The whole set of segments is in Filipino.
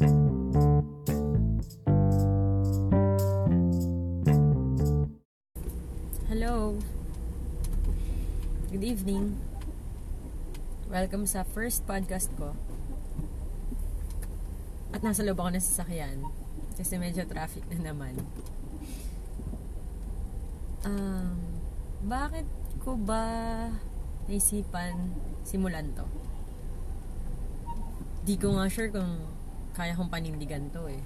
Hello. Good evening. Welcome sa first podcast ko. At nasa loob ako ng sasakyan. Kasi medyo traffic na naman. Um, bakit ko ba naisipan simulan to? Di ko nga sure kung kaya kong panindigan to eh.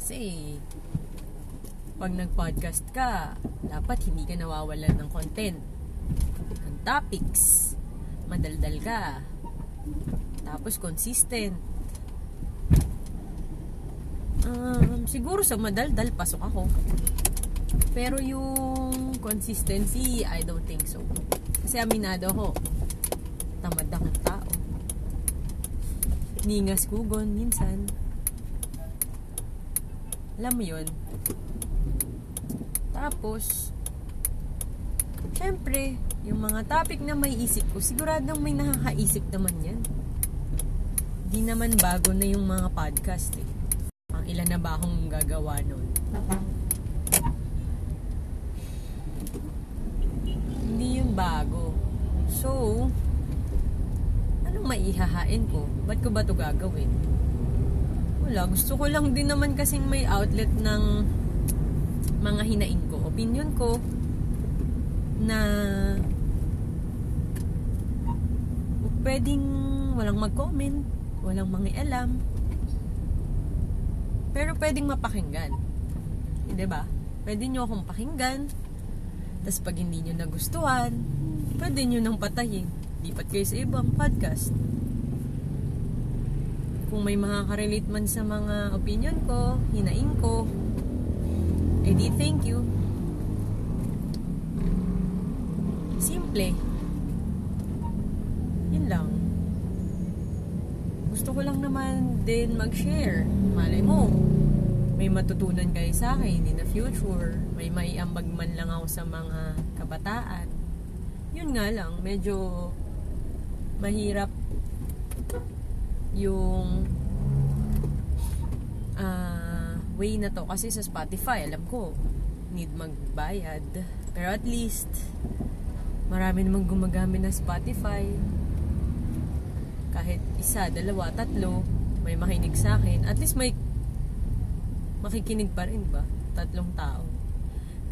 Kasi pag nag-podcast ka, dapat hindi ka nawawalan ng content, ng topics, madaldal ka, tapos consistent. Um, siguro sa madaldal, pasok ako. Pero yung consistency, I don't think so. Kasi aminado ko, tamad akong tao. Ningas kugon minsan. Alam mo yun? Tapos, syempre, yung mga topic na may isip ko, siguradong may nakakaisip naman yan. Di naman bago na yung mga podcast eh. Ang ilan na ba akong gagawa nun? Hindi yun bago. So, maihahain ko? Ba't ko ba to gagawin? Wala, gusto ko lang din naman kasing may outlet ng mga hinaing ko, opinion ko na pwedeng walang mag-comment, walang mangialam, pero pwedeng mapakinggan. Hindi ba? Pwede nyo akong pakinggan, tapos pag hindi nyo nagustuhan, pwede nyo nang patayin. Lipat kayo sa ibang podcast. Kung may makaka-relate man sa mga opinion ko, hinaing ko, edi thank you. Simple. Yun lang. Gusto ko lang naman din mag-share. Malay mo, may matutunan kayo sa akin in the future. May maiambag man lang ako sa mga kabataan. Yun nga lang, medyo mahirap yung uh, way na to. Kasi sa Spotify, alam ko, need magbayad. Pero at least, marami namang gumagamit ng Spotify. Kahit isa, dalawa, tatlo, may makinig sa akin. At least may makikinig pa rin ba? Tatlong tao.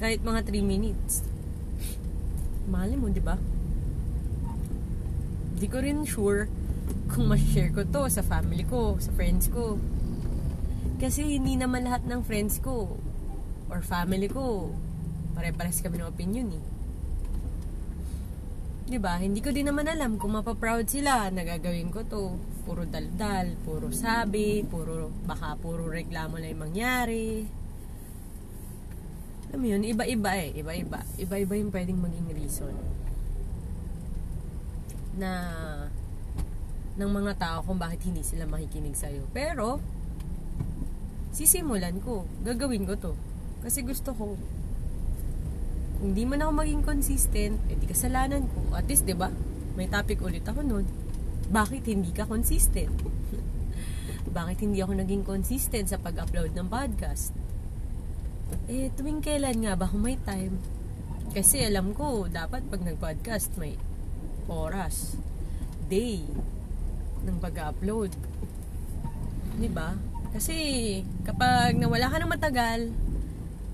Kahit mga 3 minutes. Mahal mo, di ba? Di ko rin sure kung ma-share ko to sa family ko, sa friends ko. Kasi hindi naman lahat ng friends ko or family ko pare-pares kami ng opinion eh. 'Di ba? Hindi ko din naman alam kung mapaproud sila na gagawin ko to. Puro daldal, puro sabi, puro baka puro reklamo na yung mangyari. Alam mo yun, iba-iba eh, iba-iba. Iba-iba yung pwedeng maging reason na ng mga tao kung bakit hindi sila makikinig sa'yo. Pero, sisimulan ko. Gagawin ko to. Kasi gusto ko. Kung di man ako maging consistent, edi eh, kasalanan ko. At least, di ba? May topic ulit ako nun. Bakit hindi ka consistent? bakit hindi ako naging consistent sa pag-upload ng podcast? Eh, tuwing kailan nga ba kung may time? Kasi alam ko, dapat pag nag-podcast, may oras, day, ng pag-upload. Di ba? Kasi kapag nawala ka ng matagal,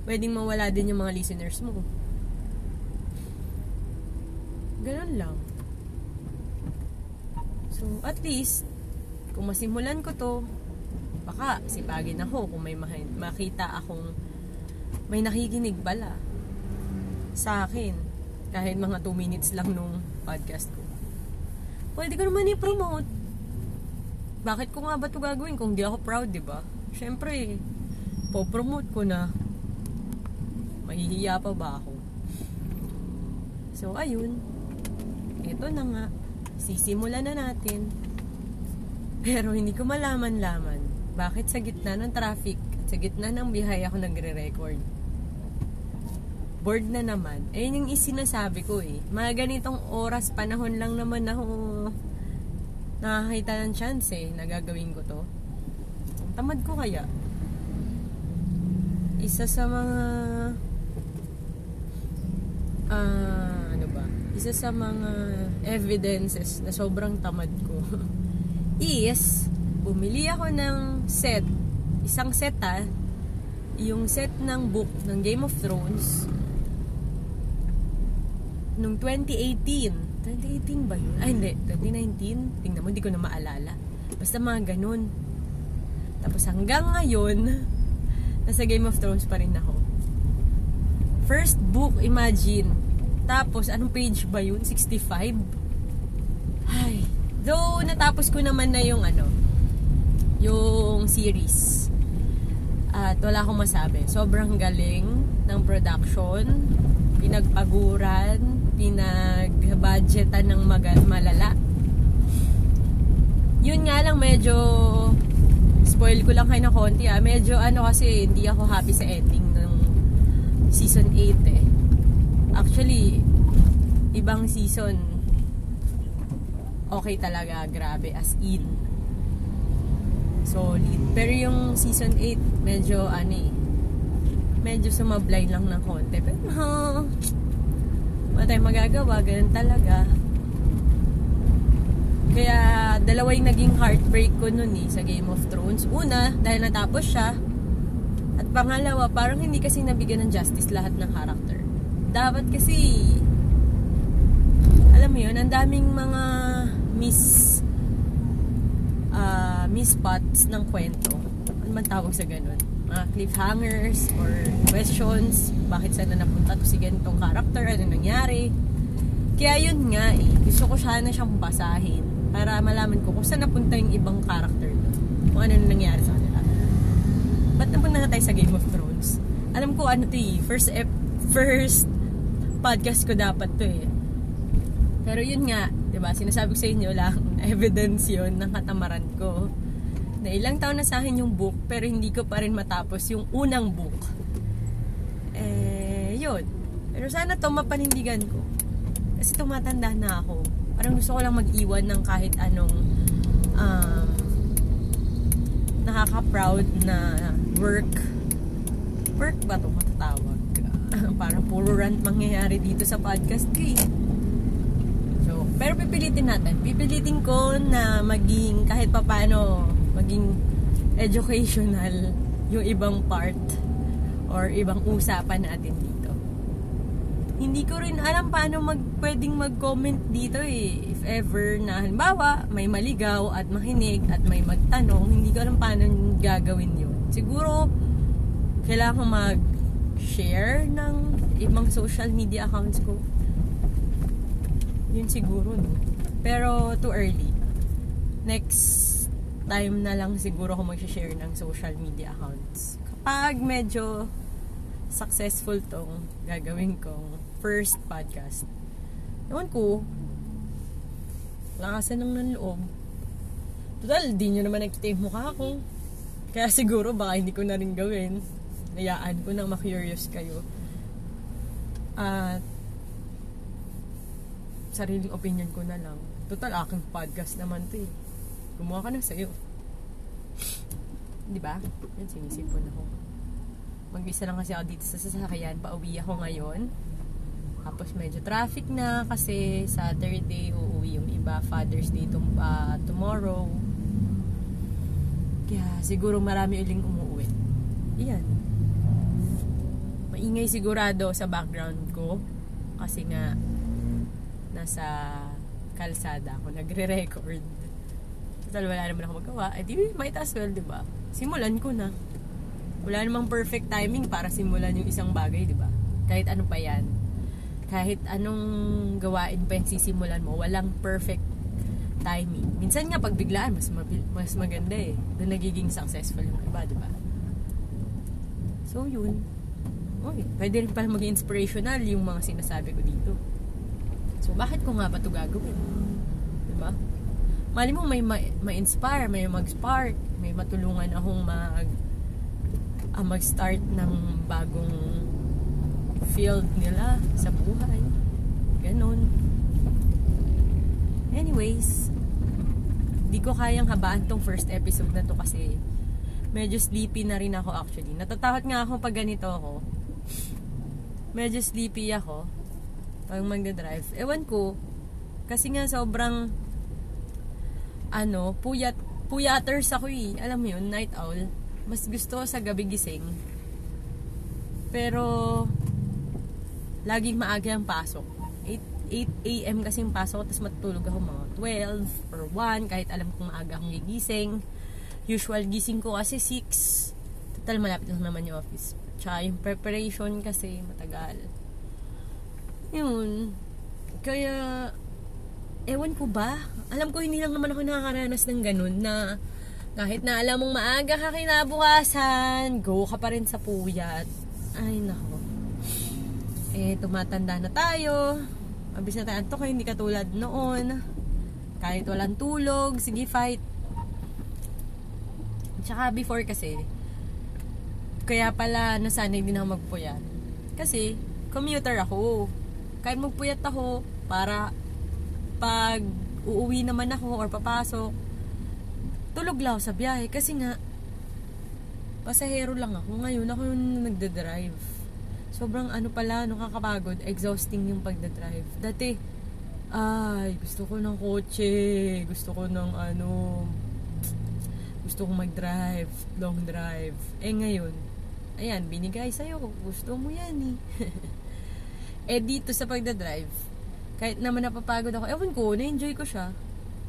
pwedeng mawala din yung mga listeners mo. Ganun lang. So, at least, kung masimulan ko to, baka sipagin ako kung may makita akong may nakikinig pala sa akin kahit mga 2 minutes lang nung podcast ko. Pwede ko naman i-promote bakit ko nga ba ito gagawin kung di ako proud, di ba? Siyempre, po-promote ko na. Mahihiya pa ba ako? So, ayun. Ito na nga. Sisimulan na natin. Pero hindi ko malaman-laman bakit sa gitna ng traffic at sa gitna ng bihay ako nagre-record. Bored na naman. Ayun yung isinasabi ko eh. Mga ganitong oras, panahon lang naman ako nakakita ng chance eh na gagawin ko to. tamad ko kaya. Isa sa mga ah ano ba? Isa sa mga evidences na sobrang tamad ko is bumili ako ng set. Isang set ah. Yung set ng book ng Game of Thrones nung 2018. 2018 ba yun? Ay, hindi. 2019. Tingnan mo, hindi ko na maalala. Basta mga ganun. Tapos hanggang ngayon, nasa Game of Thrones pa rin ako. First book, imagine. Tapos, anong page ba yun? 65? Ay. Though, natapos ko naman na yung ano, yung series. At wala akong masabi. Sobrang galing ng production. Pinagpaguran. Pinag-budgetan ng mag- malala. Yun nga lang medyo spoil ko lang kayo na konti ah. Medyo ano kasi hindi ako happy sa ending ng season 8 eh. Actually, ibang season okay talaga, grabe, as in. Solid. Pero yung season 8, medyo ano eh, medyo sumablay lang ng konti. Pero, ha, wala tayong magagawa, ganun talaga. Kaya, dalawa yung naging heartbreak ko nun eh, sa Game of Thrones. Una, dahil natapos siya. At pangalawa, parang hindi kasi nabigyan ng justice lahat ng character. Dapat kasi, alam mo yun, ang daming mga miss uh, miss spots ng kwento. Ano man tawag sa ganun? Mga cliffhangers or questions. Bakit sana napunta to si ganitong character? Ano nangyari? Kaya yun nga eh. Gusto ko sana siyang basahin para malaman ko kung saan napunta yung ibang character doon. Kung ano nangyari sa kanila. Ba't napunta na tayo sa Game of Thrones? Alam ko ano to eh. First, ep- first podcast ko dapat to eh. Pero yun nga, 'di ba? Sinasabi ko sa inyo lang evidence 'yon ng katamaran ko. Na ilang taon na sa akin yung book pero hindi ko pa rin matapos yung unang book. Eh, yun. Pero sana to mapanindigan ko. Kasi tumatanda na ako. Parang gusto ko lang mag-iwan ng kahit anong um, nakaka-proud na work. Work ba ito matatawag? Parang puro rant mangyayari dito sa podcast ko eh. So, pero pipilitin natin. Pipilitin ko na maging kahit papano maging educational yung ibang part or ibang usapan natin dito. Hindi ko rin alam paano mag, pwedeng mag-comment dito eh. If ever na halimbawa may maligaw at makinig at may magtanong, hindi ko alam paano gagawin yun. Siguro, kailangan mag-share ng ibang social media accounts ko. Yun siguro, no? Pero, too early. Next time na lang siguro ako mag-share ng social media accounts. Kapag medyo successful tong gagawin kong first podcast. Ewan ko, lakasan ng nanloob. Total, di nyo naman nakita yung mukha ko. Kaya siguro baka hindi ko na rin gawin. Nayaan ko nang ma-curious kayo. At sariling opinion ko na lang. Total, aking podcast naman to eh. Gumawa ka na sa'yo. Di ba? Yan, sinisipon ako. Mag-isa lang kasi ako dito sa sasakyan. Pauwi ako ngayon. Tapos medyo traffic na kasi Saturday uuwi yung iba. Father's Day tum- uh, tomorrow. Kaya siguro marami uling umuwi. Iyan. Maingay sigurado sa background ko. Kasi nga nasa kalsada ako nagre-record. Total wala naman ako magawa. Eh di might as well, di ba? Simulan ko na. Wala namang perfect timing para simulan yung isang bagay, di ba? Kahit ano pa yan kahit anong gawain pa yung sisimulan mo, walang perfect timing. Minsan nga pag biglaan, mas, mabil, mas maganda eh. Doon nagiging successful yung iba, di ba? So, yun. Okay. Pwede rin pala maging inspirational yung mga sinasabi ko dito. So, bakit ko nga ba ito gagawin? Di ba? Mali mo may ma-inspire, may mag-spark, may matulungan akong mag uh, mag-start ng bagong field nila sa buhay. Ganon. Anyways, di ko kayang habaan tong first episode na to kasi medyo sleepy na rin ako actually. Natatakot nga ako pag ganito ako. Medyo sleepy ako pag magdadrive. Ewan ko, kasi nga sobrang ano, puyat, puyaters ako eh. Alam mo yun, night owl. Mas gusto sa gabi gising. Pero, laging maaga ang pasok. 8, 8 a.m. kasi yung pasok tapos matutulog ako mga 12 or 1, kahit alam kong maaga akong gigising. Usual gising ko kasi 6. Total, malapit lang naman yung office. Tsaka yung preparation kasi matagal. Yun. Kaya, ewan ko ba? Alam ko hindi lang naman ako nakakaranas ng ganun na kahit na alam mong maaga ka kinabukasan, go ka pa rin sa puyat. Ay, nako. Eh, tumatanda na tayo. Mabis na tayo antok, hindi katulad noon. Kahit walang tulog, sige fight. Tsaka before kasi, kaya pala nasanay din ako magpuyat. Kasi, commuter ako. Kahit magpuyat ako, para pag uuwi naman ako or papasok, tulog lang sa biyahe. Kasi nga, pasahero lang ako. Ngayon, ako yung nagda-drive. Sobrang ano pala, nakakapagod, exhausting yung pagda-drive. Dati, ay, gusto ko ng kotse, gusto ko ng ano, gusto ko mag-drive, long drive. Eh ngayon, ayan, binigay sa'yo, gusto mo yan eh. eh dito sa pagda-drive, kahit naman napapagod ako, ewan ko, na-enjoy ko siya.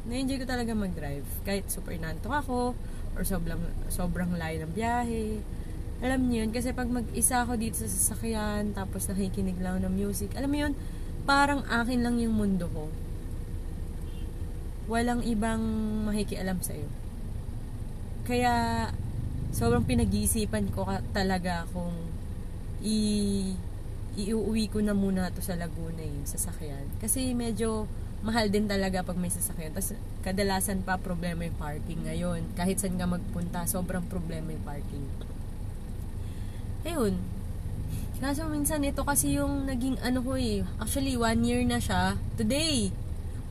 Na-enjoy ko talaga mag-drive. Kahit super nantok ako, or sobrang, sobrang layo ng biyahe. Alam niyo yun, kasi pag mag-isa ako dito sa sasakyan, tapos nakikinig lang ng music, alam mo yun, parang akin lang yung mundo ko. Walang ibang makikialam sa'yo. Kaya, sobrang pinag-iisipan ko talaga kung i iuwi ko na muna to sa Laguna yung sasakyan. Kasi medyo mahal din talaga pag may sasakyan. Tapos kadalasan pa problema yung parking ngayon. Kahit saan ka magpunta, sobrang problema yung parking. Ayun. Kaso minsan ito kasi yung naging ano ko eh. Actually, one year na siya. Today.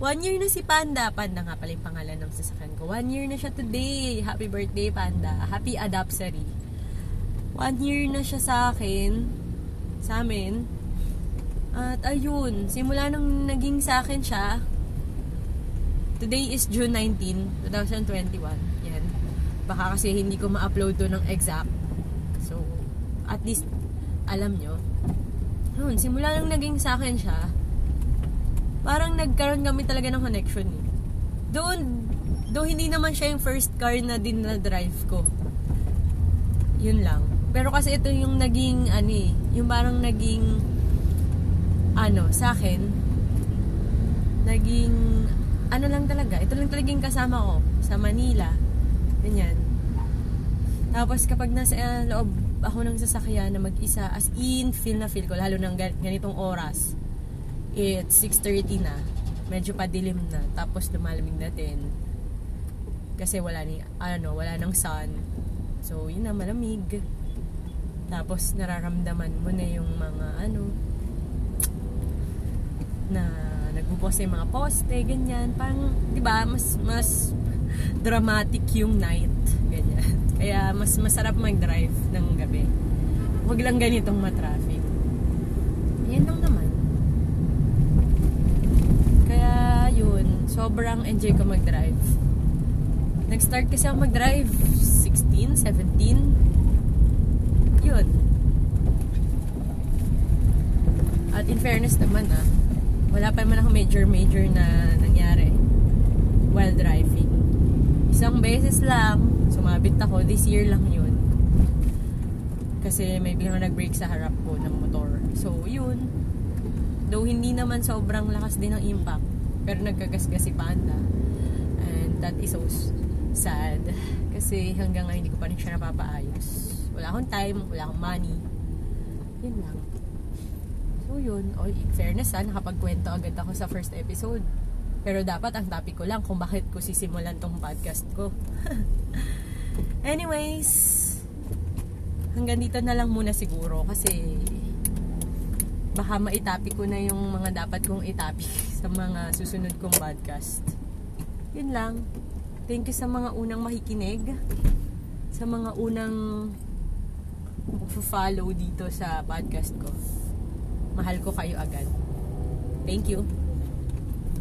One year na si Panda. Panda nga pala yung pangalan ng sasakyan ko. One year na siya today. Happy birthday, Panda. Happy adopsary. One year na siya sa akin. Sa amin. At ayun, simula nung naging sa akin siya, today is June 19, 2021. Yan. Baka kasi hindi ko ma-upload to ng exact. So, at least, alam nyo. Yun, simula nung naging sa akin siya, parang nagkaroon kami talaga ng connection eh. Doon, do hindi naman siya yung first car na din na drive ko. Yun lang. Pero kasi ito yung naging, ano eh, yung parang naging, ano, sa akin, naging, ano lang talaga, ito lang talagang kasama ko sa Manila. Ganyan. Tapos kapag nasa uh, loob ako ng sasakyan na mag-isa, as in, feel na feel ko, lalo ng ganitong oras, it's 6.30 na. Medyo padilim na. Tapos lumalamig na din. Kasi wala ni, ano, wala ng sun. So, yun na, malamig. Tapos, nararamdaman mo na yung mga, ano, na yung mga poste, ganyan. Parang, di ba, mas, mas dramatic yung night. Ganyan. Kaya, mas masarap mag-drive ng gabi. Huwag lang ganitong matraffic. Yan lang naman. Kaya, yun. Sobrang enjoy ko mag-drive. Nag-start kasi ako mag-drive 16, 17. Yun. At in fairness naman ah, wala pa naman ako major major na nangyari while driving. Isang beses lang, sumabit ako, this year lang yun. Kasi may biglang nag-brake sa harap ko ng motor. So, yun. Though hindi naman sobrang lakas din ng impact, pero nagkagasgas si Panda. And that is so sad. Kasi hanggang ngayon hindi ko pa rin siya napapaayos. Wala akong time, wala akong money. Yun lang. So yun, oh, in fairness ha, nakapagkwento agad ako sa first episode. Pero dapat ang topic ko lang kung bakit ko sisimulan tong podcast ko. Anyways, hanggang dito na lang muna siguro kasi baka maitapik ko na yung mga dapat kong itapik sa mga susunod kong podcast. Yun lang. Thank you sa mga unang makikinig. sa mga unang follow dito sa podcast ko. Mahal ko kayo agad. Thank you.